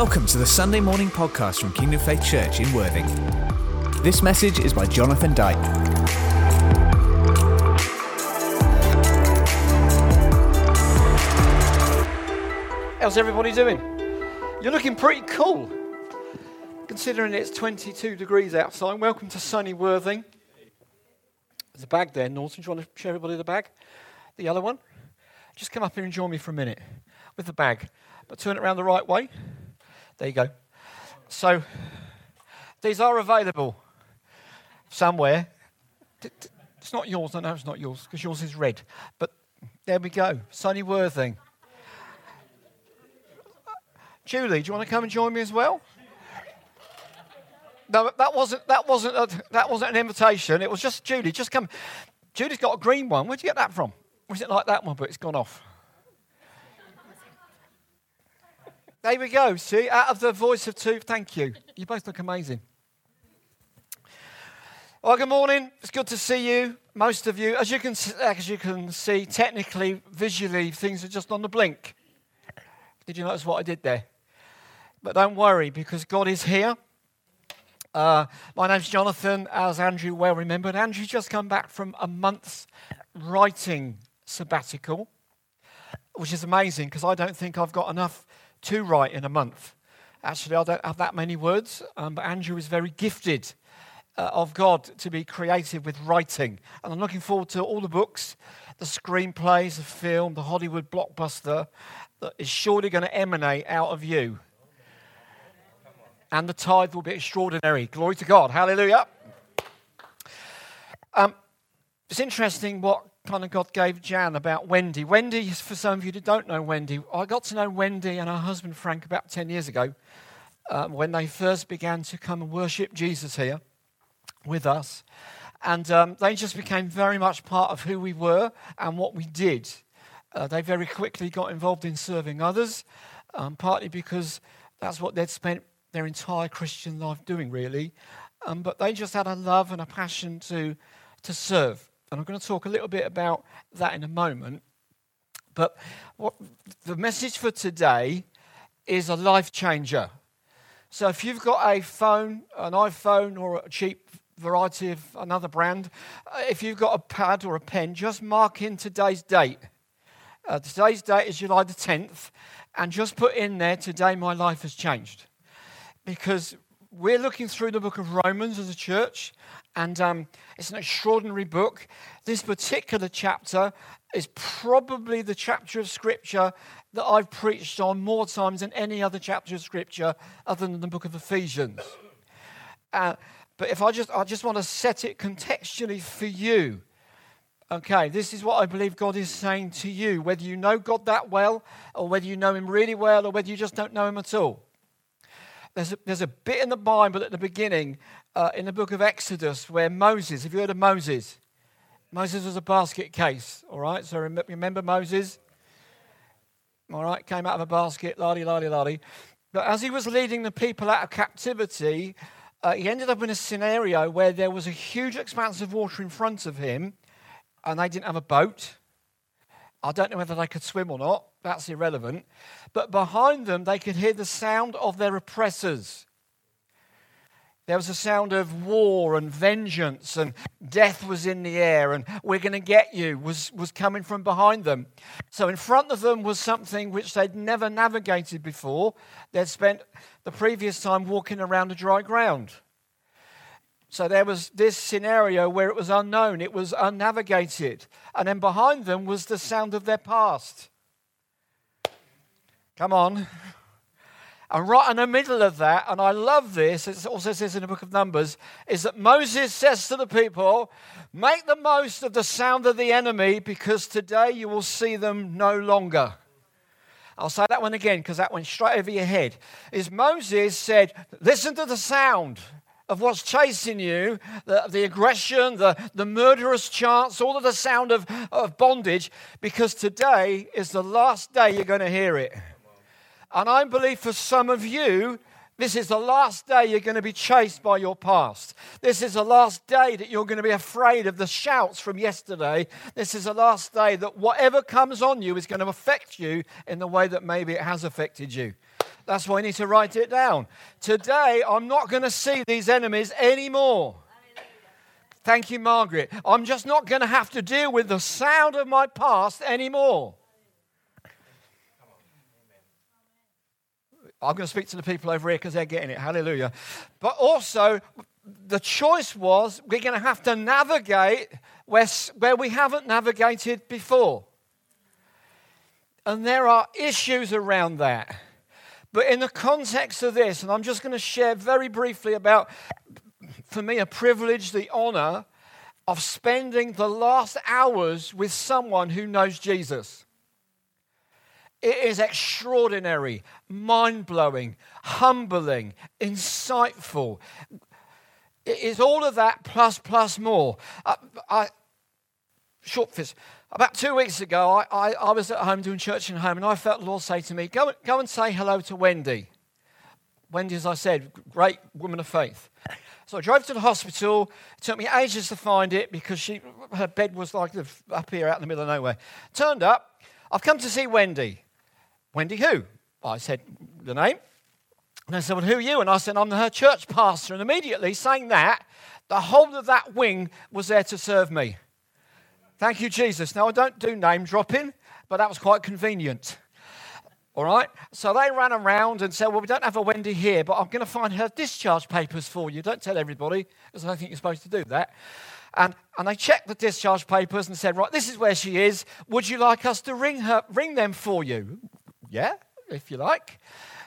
Welcome to the Sunday morning podcast from Kingdom Faith Church in Worthing. This message is by Jonathan Dyke. How's everybody doing? You're looking pretty cool, considering it's 22 degrees outside. Welcome to sunny Worthing. There's a bag there, Norton. Do you want to show everybody the bag? The yellow one? Just come up here and join me for a minute with the bag, but turn it around the right way. There you go. So, these are available somewhere. It's not yours. I know it's not yours because yours is red. But there we go. sunny Worthing. Julie, do you want to come and join me as well? No, that wasn't that wasn't a, that wasn't an invitation. It was just Julie. Just come. Julie's got a green one. Where'd you get that from? Was it like that one, but it's gone off? There we go. See, out of the voice of two, thank you. You both look amazing. Well, good morning. It's good to see you. Most of you, as you can, as you can see, technically, visually, things are just on the blink. Did you notice what I did there? But don't worry, because God is here. Uh, my name's Jonathan, as Andrew well remembered. Andrew just come back from a month's writing sabbatical, which is amazing because I don't think I've got enough to write in a month. Actually, I don't have that many words, um, but Andrew is very gifted uh, of God to be creative with writing. And I'm looking forward to all the books, the screenplays, the film, the Hollywood blockbuster that is surely going to emanate out of you. And the tithe will be extraordinary. Glory to God. Hallelujah. Um, it's interesting what kind of God gave Jan about Wendy. Wendy, for some of you who don't know Wendy, I got to know Wendy and her husband Frank about 10 years ago um, when they first began to come and worship Jesus here with us. And um, they just became very much part of who we were and what we did. Uh, they very quickly got involved in serving others, um, partly because that's what they'd spent their entire Christian life doing, really. Um, but they just had a love and a passion to, to serve. And I'm going to talk a little bit about that in a moment. But what, the message for today is a life changer. So if you've got a phone, an iPhone, or a cheap variety of another brand, uh, if you've got a pad or a pen, just mark in today's date. Uh, today's date is July the 10th, and just put in there, today my life has changed. Because we're looking through the book of Romans as a church, and um, it's an extraordinary book. This particular chapter is probably the chapter of Scripture that I've preached on more times than any other chapter of Scripture other than the book of Ephesians. Uh, but if I just, I just want to set it contextually for you. Okay, this is what I believe God is saying to you, whether you know God that well, or whether you know Him really well, or whether you just don't know Him at all. There's a, there's a bit in the Bible at the beginning uh, in the book of Exodus where Moses, have you heard of Moses? Moses was a basket case, all right? So remember Moses? All right, came out of a basket, lardy, lardy, lardy. But as he was leading the people out of captivity, uh, he ended up in a scenario where there was a huge expanse of water in front of him, and they didn't have a boat. I don't know whether they could swim or not, that's irrelevant. But behind them, they could hear the sound of their oppressors. There was a sound of war and vengeance, and death was in the air, and we're going to get you was, was coming from behind them. So, in front of them was something which they'd never navigated before. They'd spent the previous time walking around a dry ground. So, there was this scenario where it was unknown, it was unnavigated. And then behind them was the sound of their past. Come on. And right in the middle of that, and I love this, it also says in the book of Numbers, is that Moses says to the people, Make the most of the sound of the enemy because today you will see them no longer. I'll say that one again because that went straight over your head. Is Moses said, Listen to the sound of what's chasing you, the, the aggression, the, the murderous chants, all of the sound of, of bondage, because today is the last day you're going to hear it. And I believe for some of you, this is the last day you're going to be chased by your past. This is the last day that you're going to be afraid of the shouts from yesterday. This is the last day that whatever comes on you is going to affect you in the way that maybe it has affected you. That's why I need to write it down. Today, I'm not going to see these enemies anymore. Thank you, Margaret. I'm just not going to have to deal with the sound of my past anymore. I'm going to speak to the people over here because they're getting it. Hallelujah. But also, the choice was we're going to have to navigate where, where we haven't navigated before. And there are issues around that. But in the context of this, and I'm just going to share very briefly about, for me, a privilege, the honor of spending the last hours with someone who knows Jesus. It is extraordinary, mind blowing, humbling, insightful. It is all of that plus, plus more. I, I, short fist. About two weeks ago, I, I, I, was at home doing church in home, and I felt the Lord say to me, go, go and say hello to Wendy. Wendy, as I said, great woman of faith. So I drove to the hospital. It took me ages to find it because she, her bed was like up here out in the middle of nowhere. Turned up. I've come to see Wendy. Wendy who? I said the name. And they said, Well, who are you? And I said, I'm her church pastor. And immediately, saying that, the whole of that wing was there to serve me. Thank you, Jesus. Now, I don't do name dropping, but that was quite convenient. All right? So they ran around and said, Well, we don't have a Wendy here, but I'm going to find her discharge papers for you. Don't tell everybody, because I don't think you're supposed to do that. And, and they checked the discharge papers and said, Right, this is where she is. Would you like us to ring, her, ring them for you? Yeah, if you like.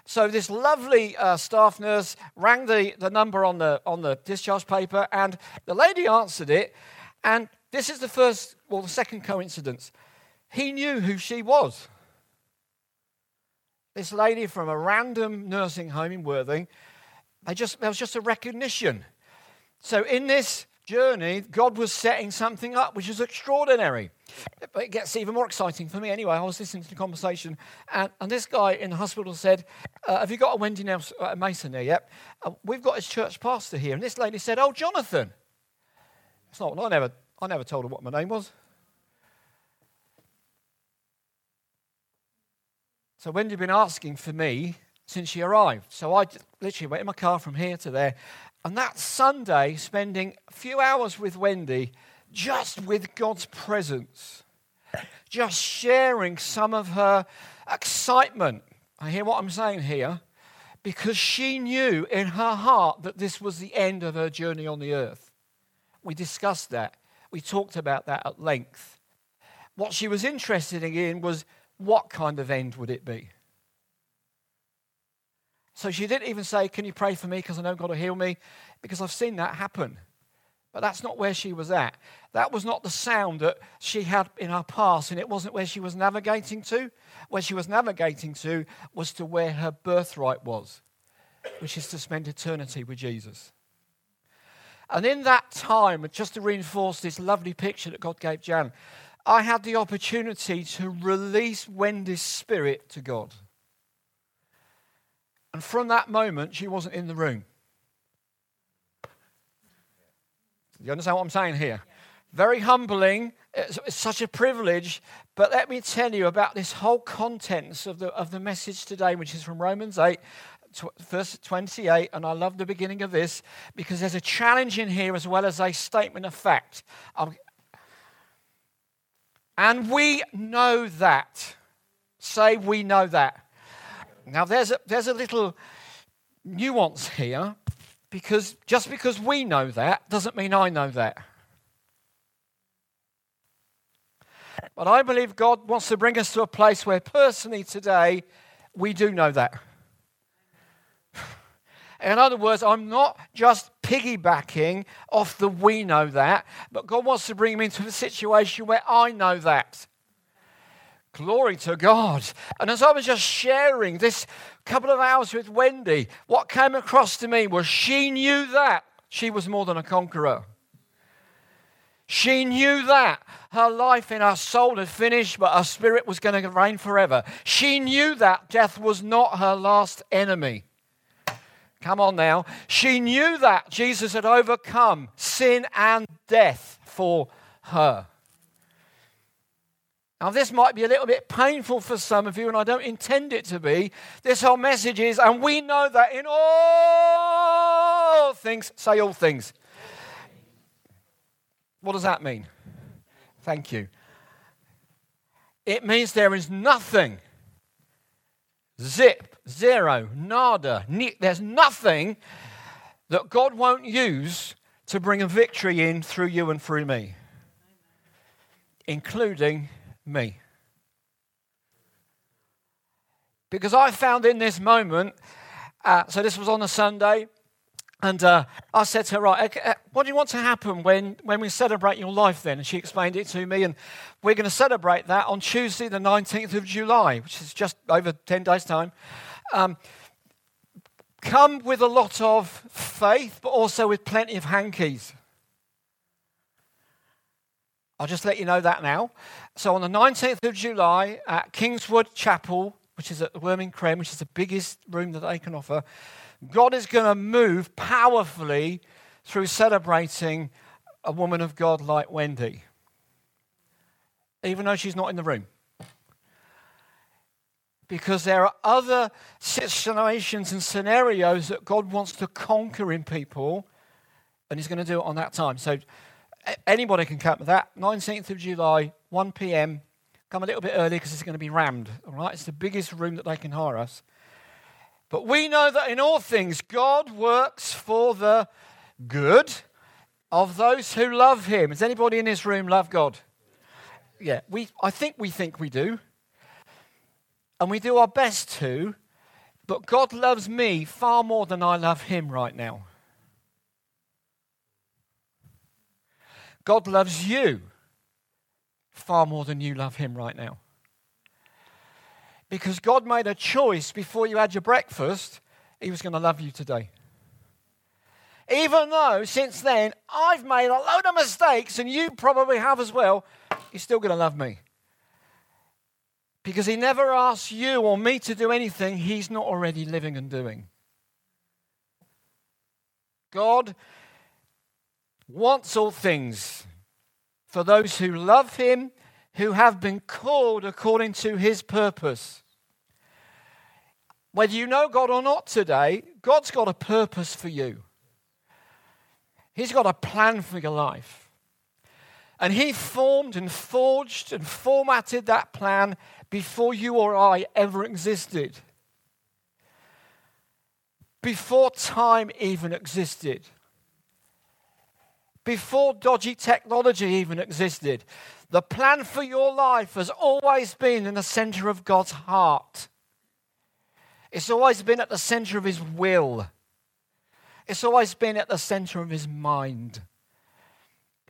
So this lovely uh, staff nurse rang the, the number on the, on the discharge paper, and the lady answered it. And this is the first, well, the second coincidence. He knew who she was. This lady from a random nursing home in Worthing, they just, there was just a recognition. So in this journey, God was setting something up which is extraordinary. But it gets even more exciting for me anyway. I was listening to the conversation, and, and this guy in the hospital said, uh, Have you got a Wendy Nelson, uh, Mason there yet? Uh, we've got his church pastor here. And this lady said, Oh, Jonathan. It's not, I never I never told her what my name was. So Wendy had been asking for me since she arrived. So I literally went in my car from here to there. And that Sunday, spending a few hours with Wendy, just with God's presence, just sharing some of her excitement. I hear what I'm saying here. Because she knew in her heart that this was the end of her journey on the earth. We discussed that. We talked about that at length. What she was interested in was what kind of end would it be? So she didn't even say, Can you pray for me because I know God will heal me? Because I've seen that happen. But that's not where she was at. That was not the sound that she had in her past, and it wasn't where she was navigating to. Where she was navigating to was to where her birthright was, which is to spend eternity with Jesus. And in that time, just to reinforce this lovely picture that God gave Jan, I had the opportunity to release Wendy's spirit to God. And from that moment, she wasn't in the room. You understand what I'm saying here? Very humbling. It's, it's, such a privilege. But let me tell you about this whole contents of the, of the message today, which is from Romans 8 verse 28, and I love the beginning of this because there's a challenge in here as well as a statement of fact. Um, and we know that. Say, we know that. Now, there's a, there's a little nuance here because just because we know that doesn't mean I know that. But I believe God wants to bring us to a place where personally today we do know that. In other words, I'm not just piggybacking off the we know that, but God wants to bring me into a situation where I know that. Glory to God. And as I was just sharing this couple of hours with Wendy, what came across to me was she knew that she was more than a conqueror. She knew that her life in her soul had finished, but her spirit was going to reign forever. She knew that death was not her last enemy. Come on now. She knew that Jesus had overcome sin and death for her. Now, this might be a little bit painful for some of you, and I don't intend it to be. This whole message is, and we know that in all things, say all things. What does that mean? Thank you. It means there is nothing, zip, zero, nada, there's nothing that God won't use to bring a victory in through you and through me, including me. Because I found in this moment, uh, so this was on a Sunday, and uh, I said to her, right, uh, what do you want to happen when, when we celebrate your life then? And she explained it to me, and we're going to celebrate that on Tuesday, the 19th of July, which is just over 10 days' time. Um, come with a lot of faith, but also with plenty of hankies. I'll just let you know that now. So on the 19th of July at Kingswood Chapel, which is at the Worming which is the biggest room that they can offer, God is going to move powerfully through celebrating a woman of God like Wendy, even though she's not in the room. Because there are other situations and scenarios that God wants to conquer in people, and He's going to do it on that time. So anybody can come to that. 19th of July, 1 p.m. Come a little bit early because it's going to be rammed. All right, it's the biggest room that they can hire us. But we know that in all things, God works for the good of those who love Him. Does anybody in this room love God? Yeah, we, I think we think we do. And we do our best to. But God loves me far more than I love Him right now. God loves you far more than you love Him right now. Because God made a choice before you had your breakfast, He was going to love you today. Even though since then I've made a load of mistakes and you probably have as well, He's still going to love me. Because He never asks you or me to do anything He's not already living and doing. God wants all things for those who love him, who have been called according to his purpose. Whether you know God or not today, God's got a purpose for you. He's got a plan for your life. And He formed and forged and formatted that plan before you or I ever existed. Before time even existed before dodgy technology even existed. The plan for your life has always been in the center of God's heart. It's always been at the center of His will. It's always been at the center of His mind.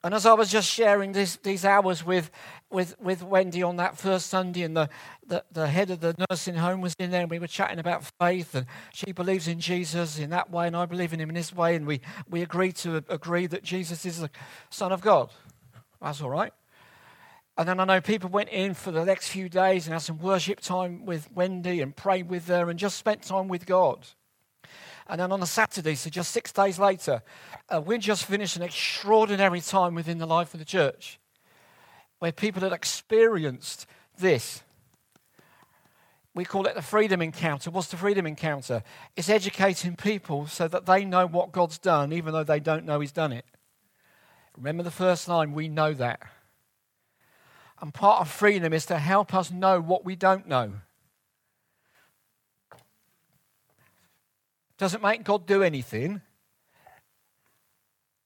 And as I was just sharing this, these hours with, with, with Wendy on that first Sunday, and the, the, the head of the nursing home was in there, and we were chatting about faith, and she believes in Jesus in that way, and I believe in him in this way, and we, we agreed to agree that Jesus is the Son of God. That's all right. And then I know people went in for the next few days and had some worship time with Wendy and prayed with her and just spent time with God. And then on a Saturday, so just six days later, uh, we just finished an extraordinary time within the life of the church where people had experienced this. We call it the freedom encounter. What's the freedom encounter? It's educating people so that they know what God's done, even though they don't know He's done it. Remember the first line, we know that. And part of freedom is to help us know what we don't know. Doesn't make God do anything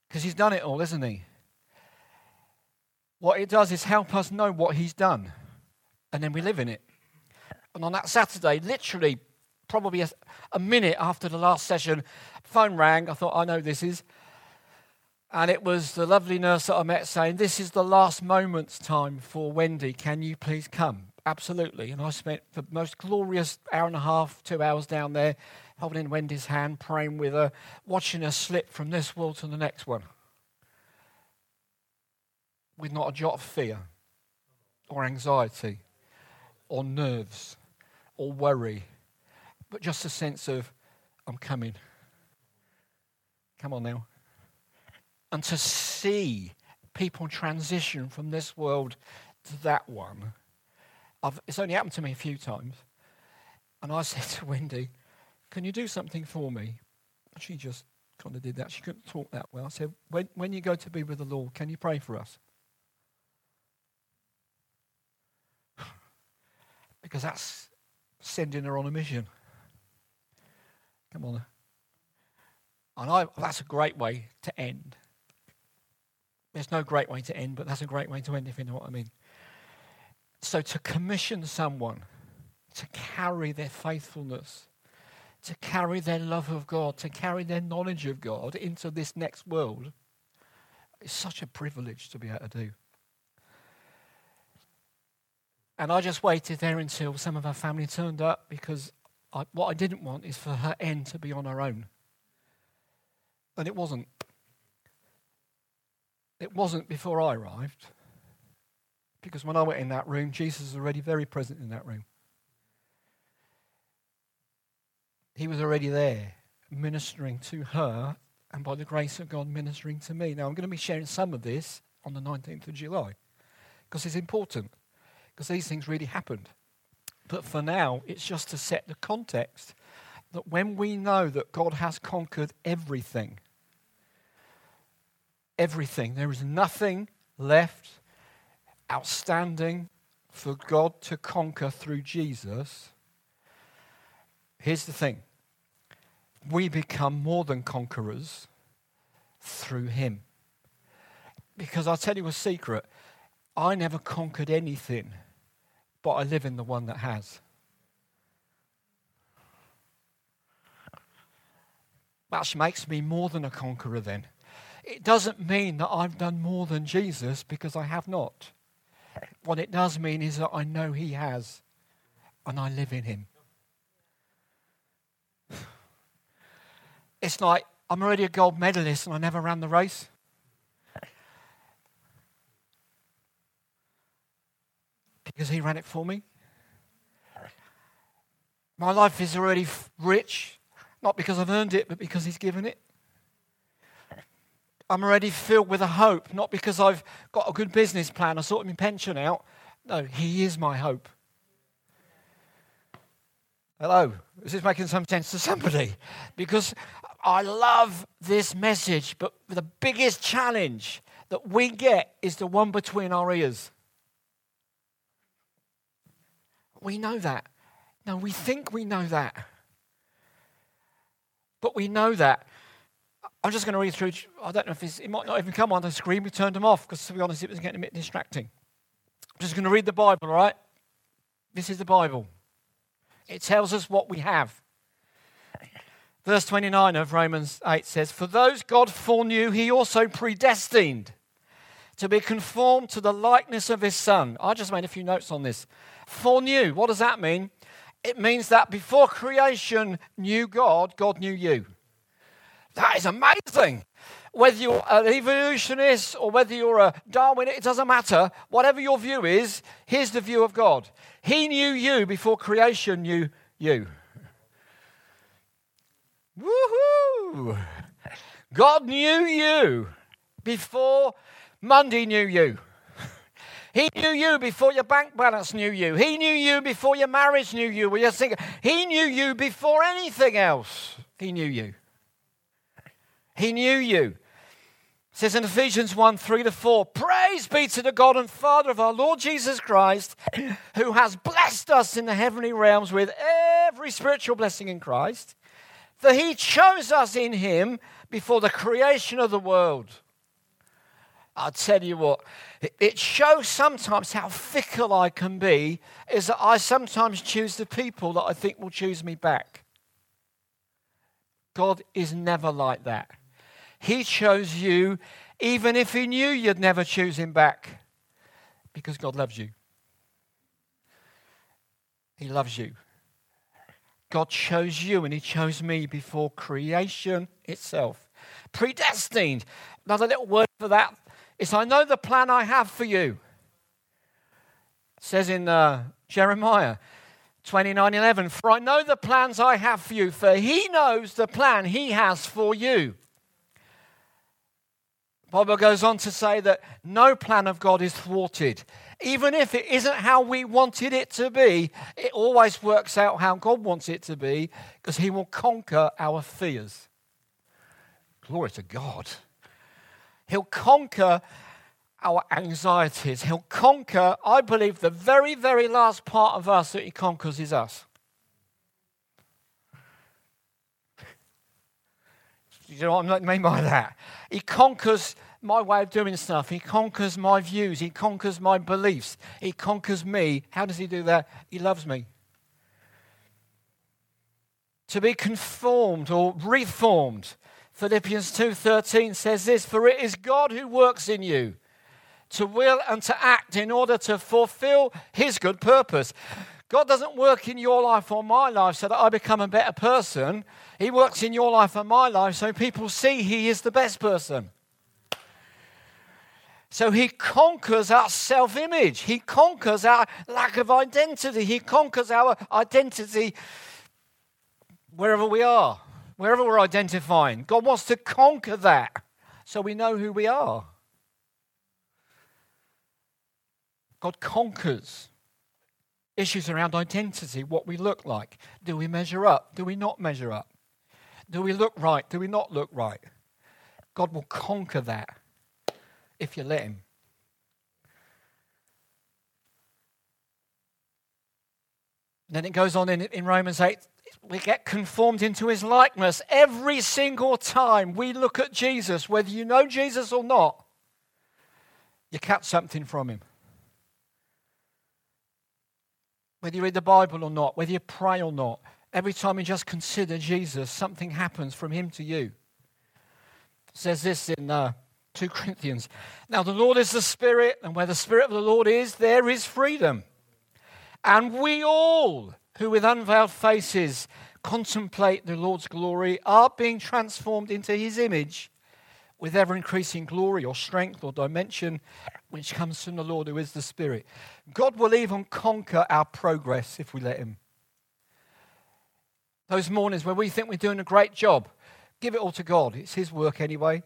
because He's done it all, isn't He? What it does is help us know what He's done, and then we live in it. And on that Saturday, literally, probably a, a minute after the last session, phone rang. I thought, I know this is. And it was the lovely nurse that I met saying, This is the last moment's time for Wendy. Can you please come? Absolutely. And I spent the most glorious hour and a half, two hours down there, holding Wendy's hand, praying with her, watching her slip from this world to the next one. With not a jot of fear or anxiety or nerves or worry, but just a sense of, I'm coming. Come on now. And to see people transition from this world to that one I've, it's only happened to me a few times. And I said to Wendy, Can you do something for me? She just kind of did that. She couldn't talk that well. I said, when, when you go to be with the Lord, can you pray for us? Because that's sending her on a mission. Come on. And I, that's a great way to end. There's no great way to end, but that's a great way to end, if you know what I mean. So, to commission someone to carry their faithfulness, to carry their love of God, to carry their knowledge of God into this next world, is such a privilege to be able to do. And I just waited there until some of her family turned up because I, what I didn't want is for her end to be on her own. And it wasn't. It wasn't before I arrived. Because when I went in that room, Jesus was already very present in that room. He was already there, ministering to her, and by the grace of God, ministering to me. Now, I'm going to be sharing some of this on the 19th of July because it's important, because these things really happened. But for now, it's just to set the context that when we know that God has conquered everything, everything. There is nothing left outstanding for God to conquer through Jesus. Here's the thing we become more than conquerors through Him. Because I'll tell you a secret I never conquered anything, but I live in the one that has. That makes me more than a conqueror then. It doesn't mean that I've done more than Jesus because I have not. What it does mean is that I know He has and I live in Him. It's like I'm already a gold medalist and I never ran the race. Because He ran it for me. My life is already rich, not because I've earned it, but because He's given it. I'm already filled with a hope, not because I've got a good business plan, I sorted my pension out. No, He is my hope. Hello, is this making some sense to somebody? Because I love this message, but the biggest challenge that we get is the one between our ears. We know that. No, we think we know that. But we know that I'm just going to read through. I don't know if it might not even come on the screen. We turned them off because, to be honest, it was getting a bit distracting. I'm just going to read the Bible, all right? This is the Bible. It tells us what we have. Verse 29 of Romans 8 says, For those God foreknew, he also predestined to be conformed to the likeness of his Son. I just made a few notes on this. Foreknew, what does that mean? It means that before creation knew God, God knew you. That is amazing. Whether you're an evolutionist or whether you're a Darwinist, it doesn't matter. Whatever your view is, here's the view of God. He knew you before creation knew you. Woohoo! God knew you before Monday knew you. He knew you before your bank balance knew you. He knew you before your marriage knew you. Were you thinking? He knew you before anything else. He knew you. He knew you. It says in Ephesians 1 3 to 4 Praise be to the God and Father of our Lord Jesus Christ, who has blessed us in the heavenly realms with every spiritual blessing in Christ, for he chose us in him before the creation of the world. I'll tell you what, it shows sometimes how fickle I can be, is that I sometimes choose the people that I think will choose me back. God is never like that. He chose you even if He knew you'd never choose Him back because God loves you. He loves you. God chose you and He chose me before creation itself. Predestined. Another little word for that is I know the plan I have for you. It says in uh, Jeremiah 29 11, For I know the plans I have for you, for He knows the plan He has for you Bible goes on to say that no plan of God is thwarted. Even if it isn't how we wanted it to be, it always works out how God wants it to be because He will conquer our fears. Glory to God. He'll conquer our anxieties. He'll conquer, I believe, the very, very last part of us that He conquers is us. You know what I mean by that? He conquers my way of doing stuff. He conquers my views. He conquers my beliefs. He conquers me. How does he do that? He loves me. To be conformed or reformed. Philippians 2:13 says this, for it is God who works in you to will and to act in order to fulfill his good purpose. God doesn't work in your life or my life so that I become a better person. He works in your life and my life so people see He is the best person. So He conquers our self image, He conquers our lack of identity, He conquers our identity wherever we are, wherever we're identifying. God wants to conquer that so we know who we are. God conquers issues around identity, what we look like. Do we measure up? Do we not measure up? Do we look right? Do we not look right? God will conquer that if you let Him. And Then it goes on in, in Romans 8 we get conformed into his likeness every single time we look at Jesus, whether you know Jesus or not, you catch something from him. Whether you read the Bible or not, whether you pray or not, every time you just consider Jesus, something happens from him to you. It says this in uh, 2 Corinthians. Now, the Lord is the Spirit, and where the Spirit of the Lord is, there is freedom. And we all, who with unveiled faces contemplate the Lord's glory, are being transformed into his image with ever increasing glory or strength or dimension which comes from the Lord who is the Spirit. God will even conquer our progress if we let Him. Those mornings where we think we're doing a great job, give it all to God. It's His work anyway.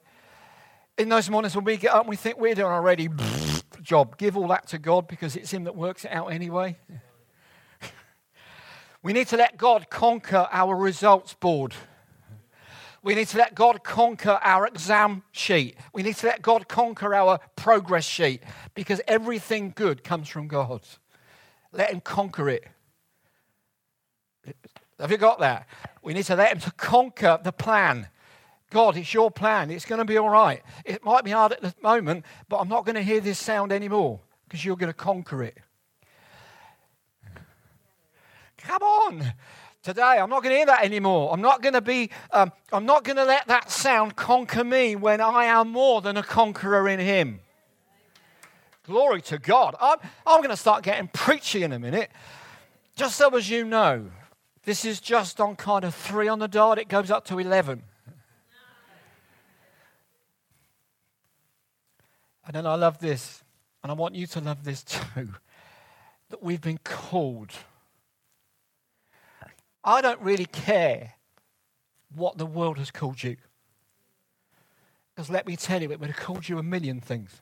In those mornings when we get up and we think we're doing already job, give all that to God because it's Him that works it out anyway. We need to let God conquer our results board. We need to let God conquer our exam sheet. We need to let God conquer our progress sheet because everything good comes from God. Let Him conquer it. Have you got that? We need to let Him to conquer the plan. God, it's your plan. It's going to be all right. It might be hard at the moment, but I'm not going to hear this sound anymore because you're going to conquer it. Come on today. I'm not going to hear that anymore. I'm not going to be, um, I'm not going to let that sound conquer me when I am more than a conqueror in Him. Glory to God. I'm, I'm going to start getting preachy in a minute. Just so as you know, this is just on kind of three on the dot, it goes up to 11. And then I love this, and I want you to love this too that we've been called I don't really care what the world has called you. Because let me tell you, it would have called you a million things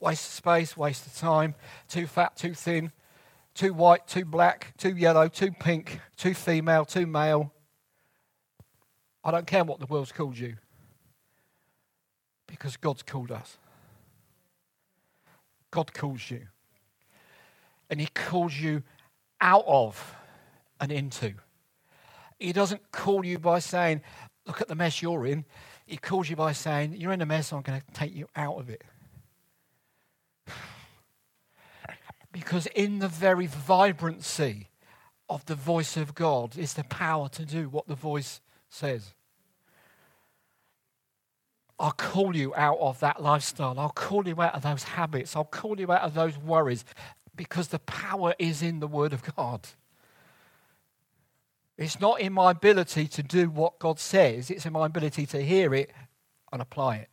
waste of space, waste of time, too fat, too thin, too white, too black, too yellow, too pink, too female, too male. I don't care what the world's called you because God's called us. God calls you. And He calls you out of and into. He doesn't call you by saying, Look at the mess you're in. He calls you by saying, You're in a mess, I'm going to take you out of it. because in the very vibrancy of the voice of God is the power to do what the voice says. I'll call you out of that lifestyle. I'll call you out of those habits. I'll call you out of those worries because the power is in the Word of God. It's not in my ability to do what God says, it's in my ability to hear it and apply it.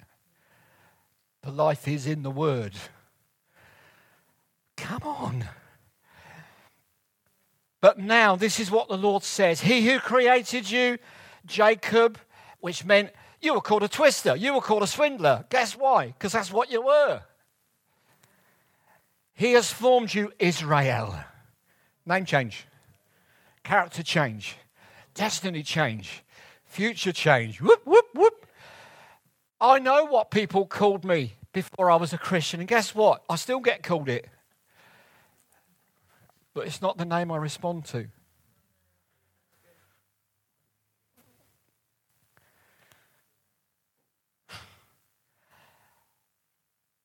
The life is in the Word. Come on. But now, this is what the Lord says He who created you, Jacob, which meant you were called a twister, you were called a swindler. Guess why? Because that's what you were. He has formed you Israel. Name change, character change, destiny change, future change. Whoop, whoop, whoop. I know what people called me before I was a Christian, and guess what? I still get called it. But it's not the name I respond to.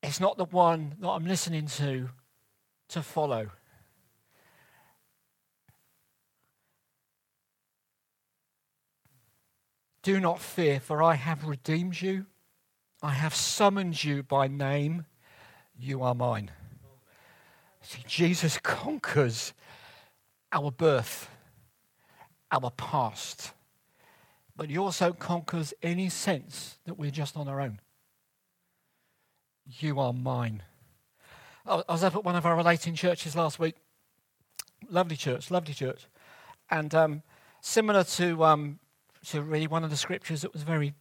It's not the one that I'm listening to to follow. Do not fear, for I have redeemed you. I have summoned you by name. You are mine. See, Jesus conquers our birth, our past, but he also conquers any sense that we're just on our own. You are mine. I was up at one of our relating churches last week. Lovely church, lovely church. And um, similar to, um, to really one of the scriptures that was very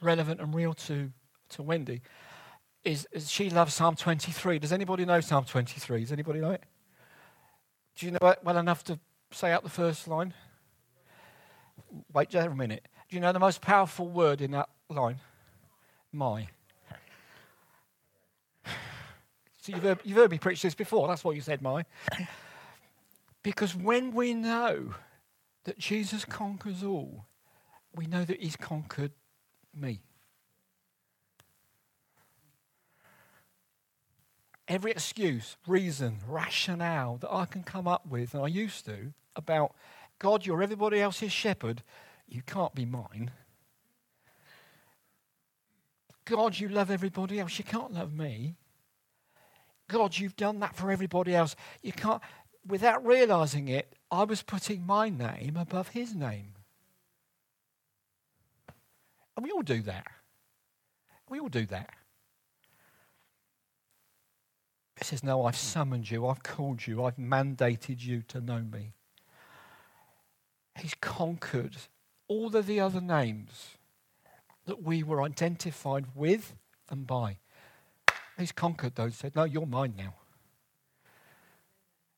relevant and real to, to Wendy is, is she loves Psalm 23. Does anybody know Psalm 23? Does anybody know it? Do you know it well enough to say out the first line? Wait just a minute. Do you know the most powerful word in that line? My. So you've heard, you've heard me preach this before. That's what you said, my. Because when we know that Jesus conquers all, we know that he's conquered me. Every excuse, reason, rationale that I can come up with, and I used to, about God, you're everybody else's shepherd, you can't be mine. God, you love everybody else, you can't love me. God, you've done that for everybody else. You can't, without realizing it, I was putting my name above his name. And we all do that. We all do that. He says, No, I've summoned you, I've called you, I've mandated you to know me. He's conquered all of the other names that we were identified with and by. He's conquered those. Said, No, you're mine now.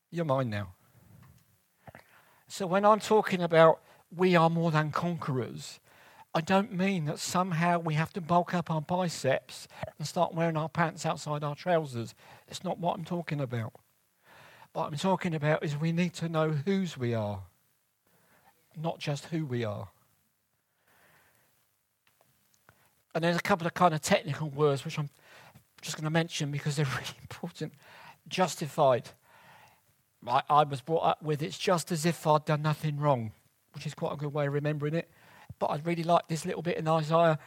You're mine now. So when I'm talking about we are more than conquerors, I don't mean that somehow we have to bulk up our biceps and start wearing our pants outside our trousers. It's not what I'm talking about. What I'm talking about is we need to know whose we are, not just who we are. And there's a couple of kind of technical words which I'm just going to mention because they're really important. Justified. I, I was brought up with it's just as if I'd done nothing wrong, which is quite a good way of remembering it. But I really like this little bit in Isaiah.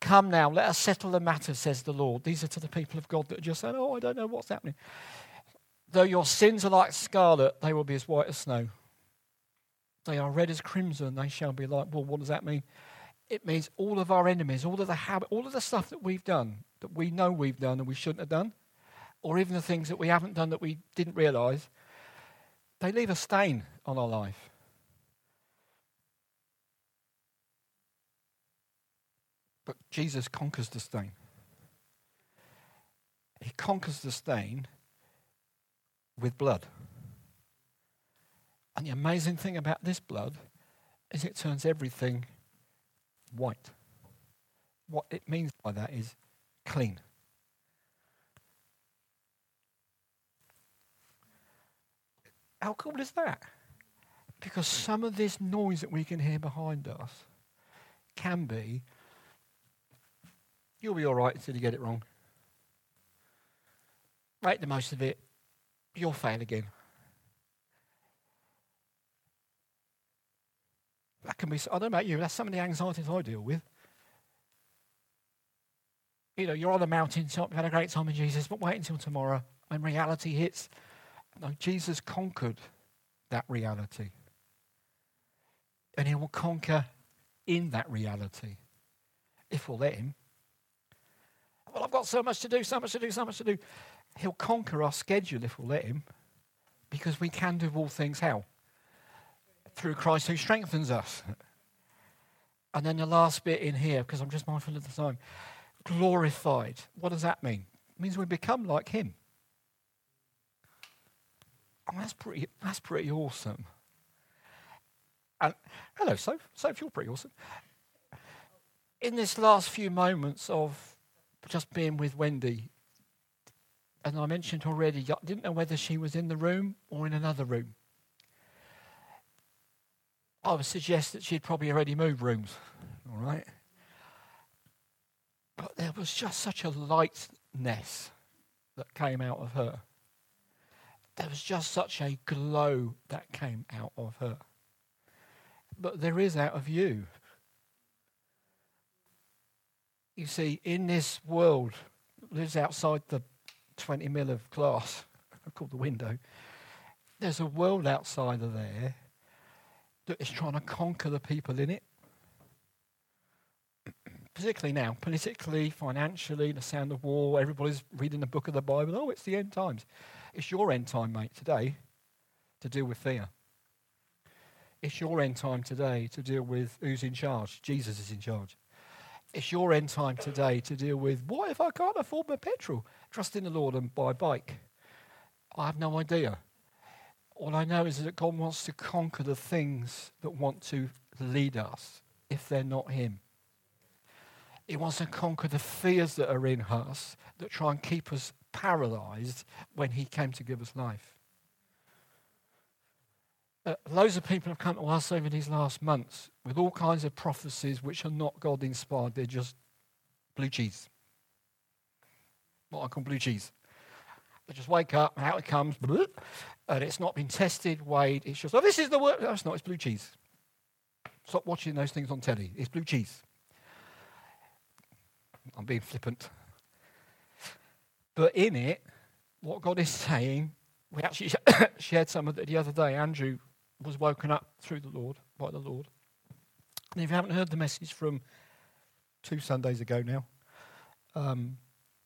Come now, let us settle the matter, says the Lord. These are to the people of God that are just saying, Oh, I don't know what's happening. Though your sins are like scarlet, they will be as white as snow. They are red as crimson, they shall be like. Well, what does that mean? It means all of our enemies, all of the habit, all of the stuff that we've done, that we know we've done and we shouldn't have done, or even the things that we haven't done that we didn't realize, they leave a stain on our life. But Jesus conquers the stain. He conquers the stain with blood. And the amazing thing about this blood is it turns everything white. What it means by that is clean. How cool is that? Because some of this noise that we can hear behind us can be, you'll be all right until you get it wrong. Make the most of it, you'll fail again. That can be, I don't know about you, that's some of the anxieties I deal with you know, you're on the mountaintop, you've had a great time with Jesus, but wait until tomorrow when reality hits. No, Jesus conquered that reality. And he will conquer in that reality if we'll let him. Well, I've got so much to do, so much to do, so much to do. He'll conquer our schedule if we'll let him because we can do all things how? Through Christ who strengthens us. And then the last bit in here, because I'm just mindful of the time glorified. What does that mean? It means we become like Him. That's pretty, that's pretty awesome. And hello, Soph. Soph, you're pretty awesome. In this last few moments of just being with Wendy, and I mentioned already, I didn't know whether she was in the room or in another room. I would suggest that she'd probably already moved rooms, all right? But there was just such a lightness that came out of her. There was just such a glow that came out of her. But there is out of you. You see, in this world, lives outside the 20 mil of glass, called the window, there's a world outside of there that is trying to conquer the people in it. Particularly now, politically, financially, the sound of war, everybody's reading the book of the Bible. Oh, it's the end times. It's your end time, mate, today to deal with fear. It's your end time today to deal with who's in charge. Jesus is in charge. It's your end time today to deal with what if I can't afford my petrol? Trust in the Lord and buy a bike. I have no idea. All I know is that God wants to conquer the things that want to lead us if they're not Him. He wants to conquer the fears that are in us that try and keep us paralyzed when he came to give us life. Uh, loads of people have come to us over these last months with all kinds of prophecies which are not God inspired. They're just blue cheese. What I call blue cheese. They just wake up, out it comes, and it's not been tested, weighed. It's just, oh, this is the word. No, it's not. It's blue cheese. Stop watching those things on telly. It's blue cheese. I'm being flippant. But in it, what God is saying, we actually shared some of it the other day. Andrew was woken up through the Lord, by the Lord. And if you haven't heard the message from two Sundays ago now, um,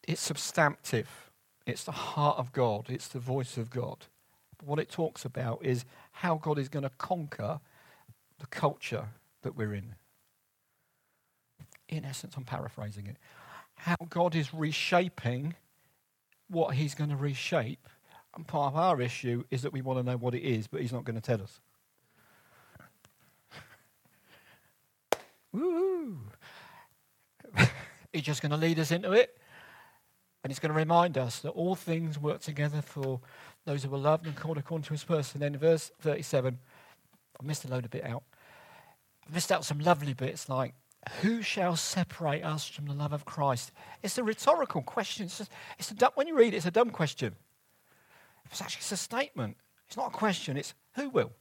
it's substantive. It's the heart of God. It's the voice of God. But what it talks about is how God is going to conquer the culture that we're in. In essence, I'm paraphrasing it. How God is reshaping what he's going to reshape. And part of our issue is that we want to know what it is, but he's not going to tell us. Woo! he's just going to lead us into it. And he's going to remind us that all things work together for those who are loved and called according to his purpose. And then in verse 37, I missed a load of bit out. I missed out some lovely bits like who shall separate us from the love of Christ? It's a rhetorical question. It's, just, it's a dumb, when you read it, it's a dumb question. It's actually it's a statement. It's not a question. It's who will?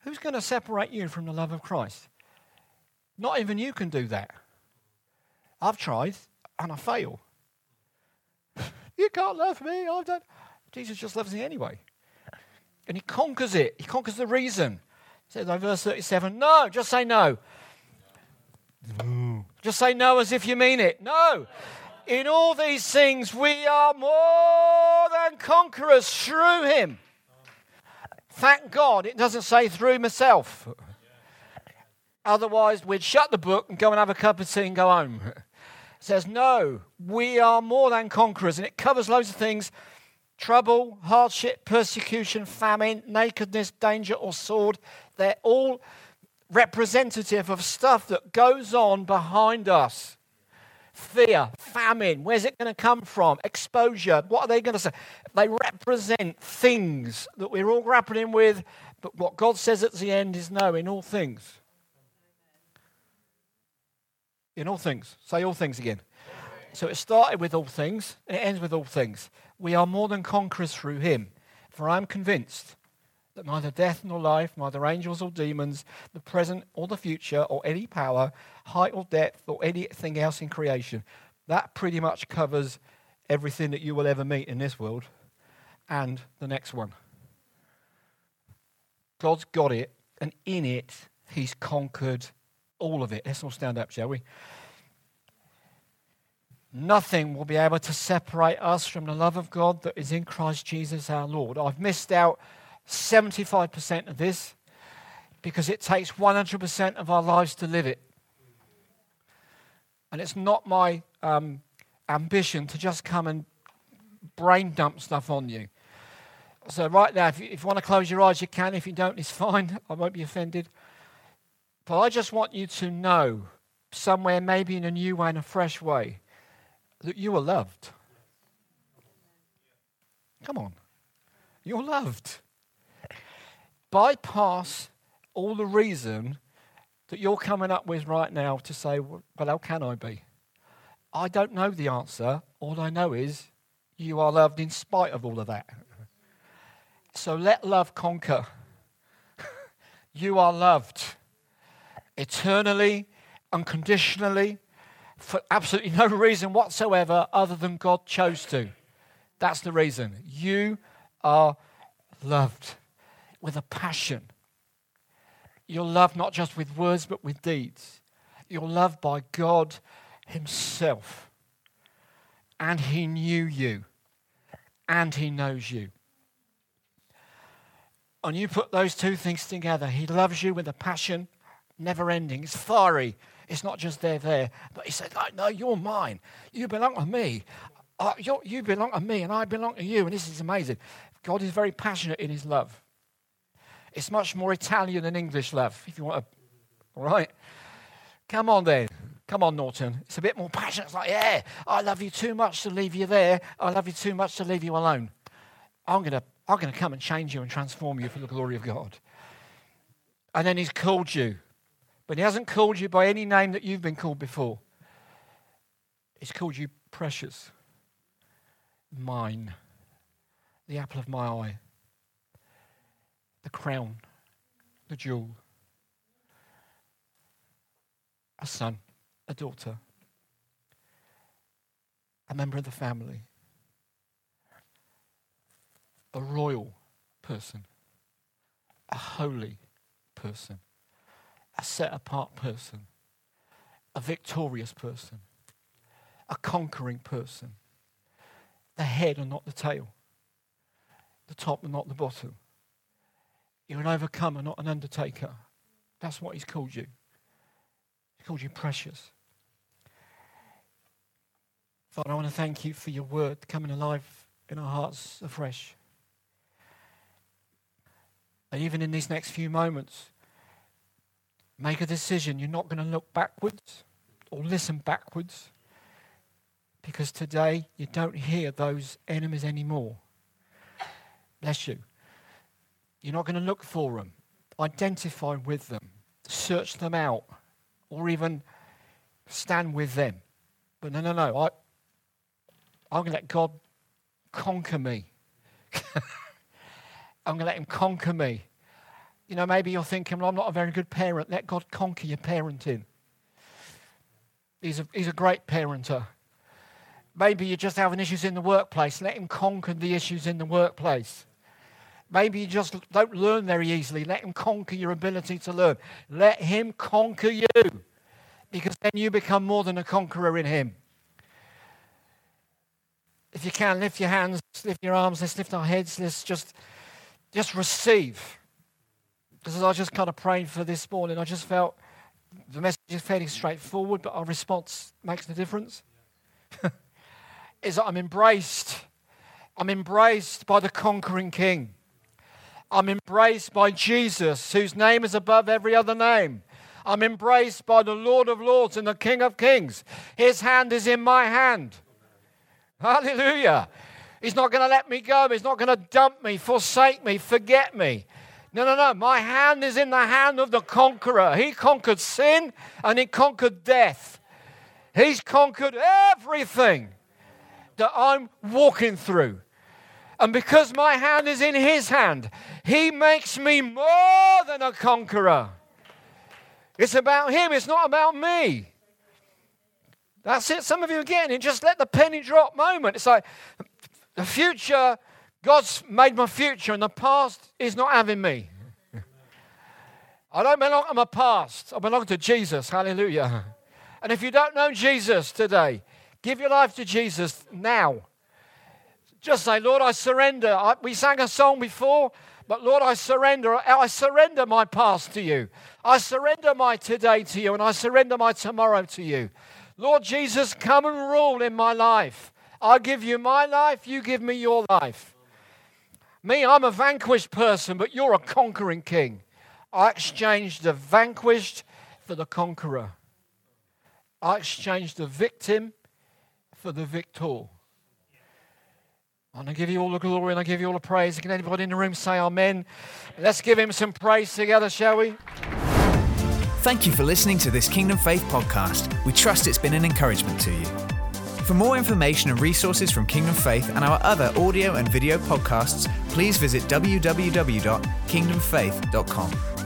Who's going to separate you from the love of Christ? Not even you can do that. I've tried and I fail. you can't love me. I've done. Jesus just loves me anyway. And he conquers it. He conquers the reason. Says in verse 37, no, just say no. Just say no as if you mean it. No. In all these things, we are more than conquerors through him. Thank God it doesn't say through myself. Otherwise, we'd shut the book and go and have a cup of tea and go home. It says, No, we are more than conquerors. And it covers loads of things trouble, hardship, persecution, famine, nakedness, danger, or sword. They're all representative of stuff that goes on behind us. Fear, famine, where's it going to come from? Exposure, what are they going to say? They represent things that we're all grappling with, but what God says at the end is no, in all things. In all things. Say all things again. So it started with all things, and it ends with all things. We are more than conquerors through him. For I am convinced that neither death nor life, neither angels or demons, the present or the future, or any power, height or depth, or anything else in creation, that pretty much covers everything that you will ever meet in this world and the next one. God's got it, and in it, He's conquered all of it. Let's all stand up, shall we? Nothing will be able to separate us from the love of God that is in Christ Jesus our Lord. I've missed out 75% of this because it takes 100% of our lives to live it. And it's not my um, ambition to just come and brain dump stuff on you. So, right now, if you, if you want to close your eyes, you can. If you don't, it's fine. I won't be offended. But I just want you to know, somewhere, maybe in a new way, in a fresh way, that you are loved. Come on. You're loved. Bypass all the reason that you're coming up with right now to say, well, how can I be? I don't know the answer. All I know is you are loved in spite of all of that. So let love conquer. you are loved eternally, unconditionally, for absolutely no reason whatsoever other than God chose to. That's the reason. You are loved with a passion. You're loved not just with words, but with deeds. You're loved by God Himself. And He knew you. And He knows you. And you put those two things together. He loves you with a passion, never ending. It's fiery. It's not just there, there. But He said, No, you're mine. You belong to me. You belong to me, and I belong to you. And this is amazing. God is very passionate in His love. It's much more Italian than English love, if you want to. All right? Come on then. Come on, Norton. It's a bit more passionate. It's like, yeah, I love you too much to leave you there. I love you too much to leave you alone. I'm going to I'm going to come and change you and transform you for the glory of God. And then he's called you. But he hasn't called you by any name that you've been called before. He's called you precious, mine, the apple of my eye the crown, the jewel, a son, a daughter, a member of the family, a royal person, a holy person, a set apart person, a victorious person, a conquering person, the head and not the tail, the top and not the bottom you're an overcomer, not an undertaker. That's what he's called you. He's called you precious. Father, I want to thank you for your word coming alive in our hearts afresh. And even in these next few moments, make a decision. You're not going to look backwards or listen backwards because today you don't hear those enemies anymore. Bless you. You're not going to look for them, identify with them, search them out, or even stand with them. But no, no, no. I, I'm going to let God conquer me. I'm going to let Him conquer me. You know, maybe you're thinking, well, I'm not a very good parent. Let God conquer your parenting. He's a, he's a great parenter. Maybe you're just having issues in the workplace. Let Him conquer the issues in the workplace. Maybe you just don't learn very easily. Let him conquer your ability to learn. Let him conquer you because then you become more than a conqueror in him. If you can, lift your hands, lift your arms, let's lift our heads, let's just, just receive. Because as I just kind of prayed for this morning, I just felt the message is fairly straightforward, but our response makes the difference. is that I'm embraced. I'm embraced by the conquering king. I'm embraced by Jesus, whose name is above every other name. I'm embraced by the Lord of Lords and the King of Kings. His hand is in my hand. Hallelujah. He's not going to let me go. He's not going to dump me, forsake me, forget me. No, no, no. My hand is in the hand of the conqueror. He conquered sin and he conquered death. He's conquered everything that I'm walking through. And because my hand is in his hand, he makes me more than a conqueror. It's about him, it's not about me. That's it. Some of you again, and just let the penny drop moment. It's like the future, God's made my future, and the past is not having me. I don't belong to my past. I belong to Jesus. Hallelujah. And if you don't know Jesus today, give your life to Jesus now. Just say, Lord, I surrender. I, we sang a song before, but Lord, I surrender. I surrender my past to you. I surrender my today to you, and I surrender my tomorrow to you. Lord Jesus, come and rule in my life. I give you my life, you give me your life. Me, I'm a vanquished person, but you're a conquering king. I exchanged the vanquished for the conqueror. I exchanged the victim for the victor. And I give you all the glory and I give you all the praise. Can anybody in the room say amen? Let's give him some praise together, shall we? Thank you for listening to this Kingdom Faith podcast. We trust it's been an encouragement to you. For more information and resources from Kingdom Faith and our other audio and video podcasts, please visit www.kingdomfaith.com.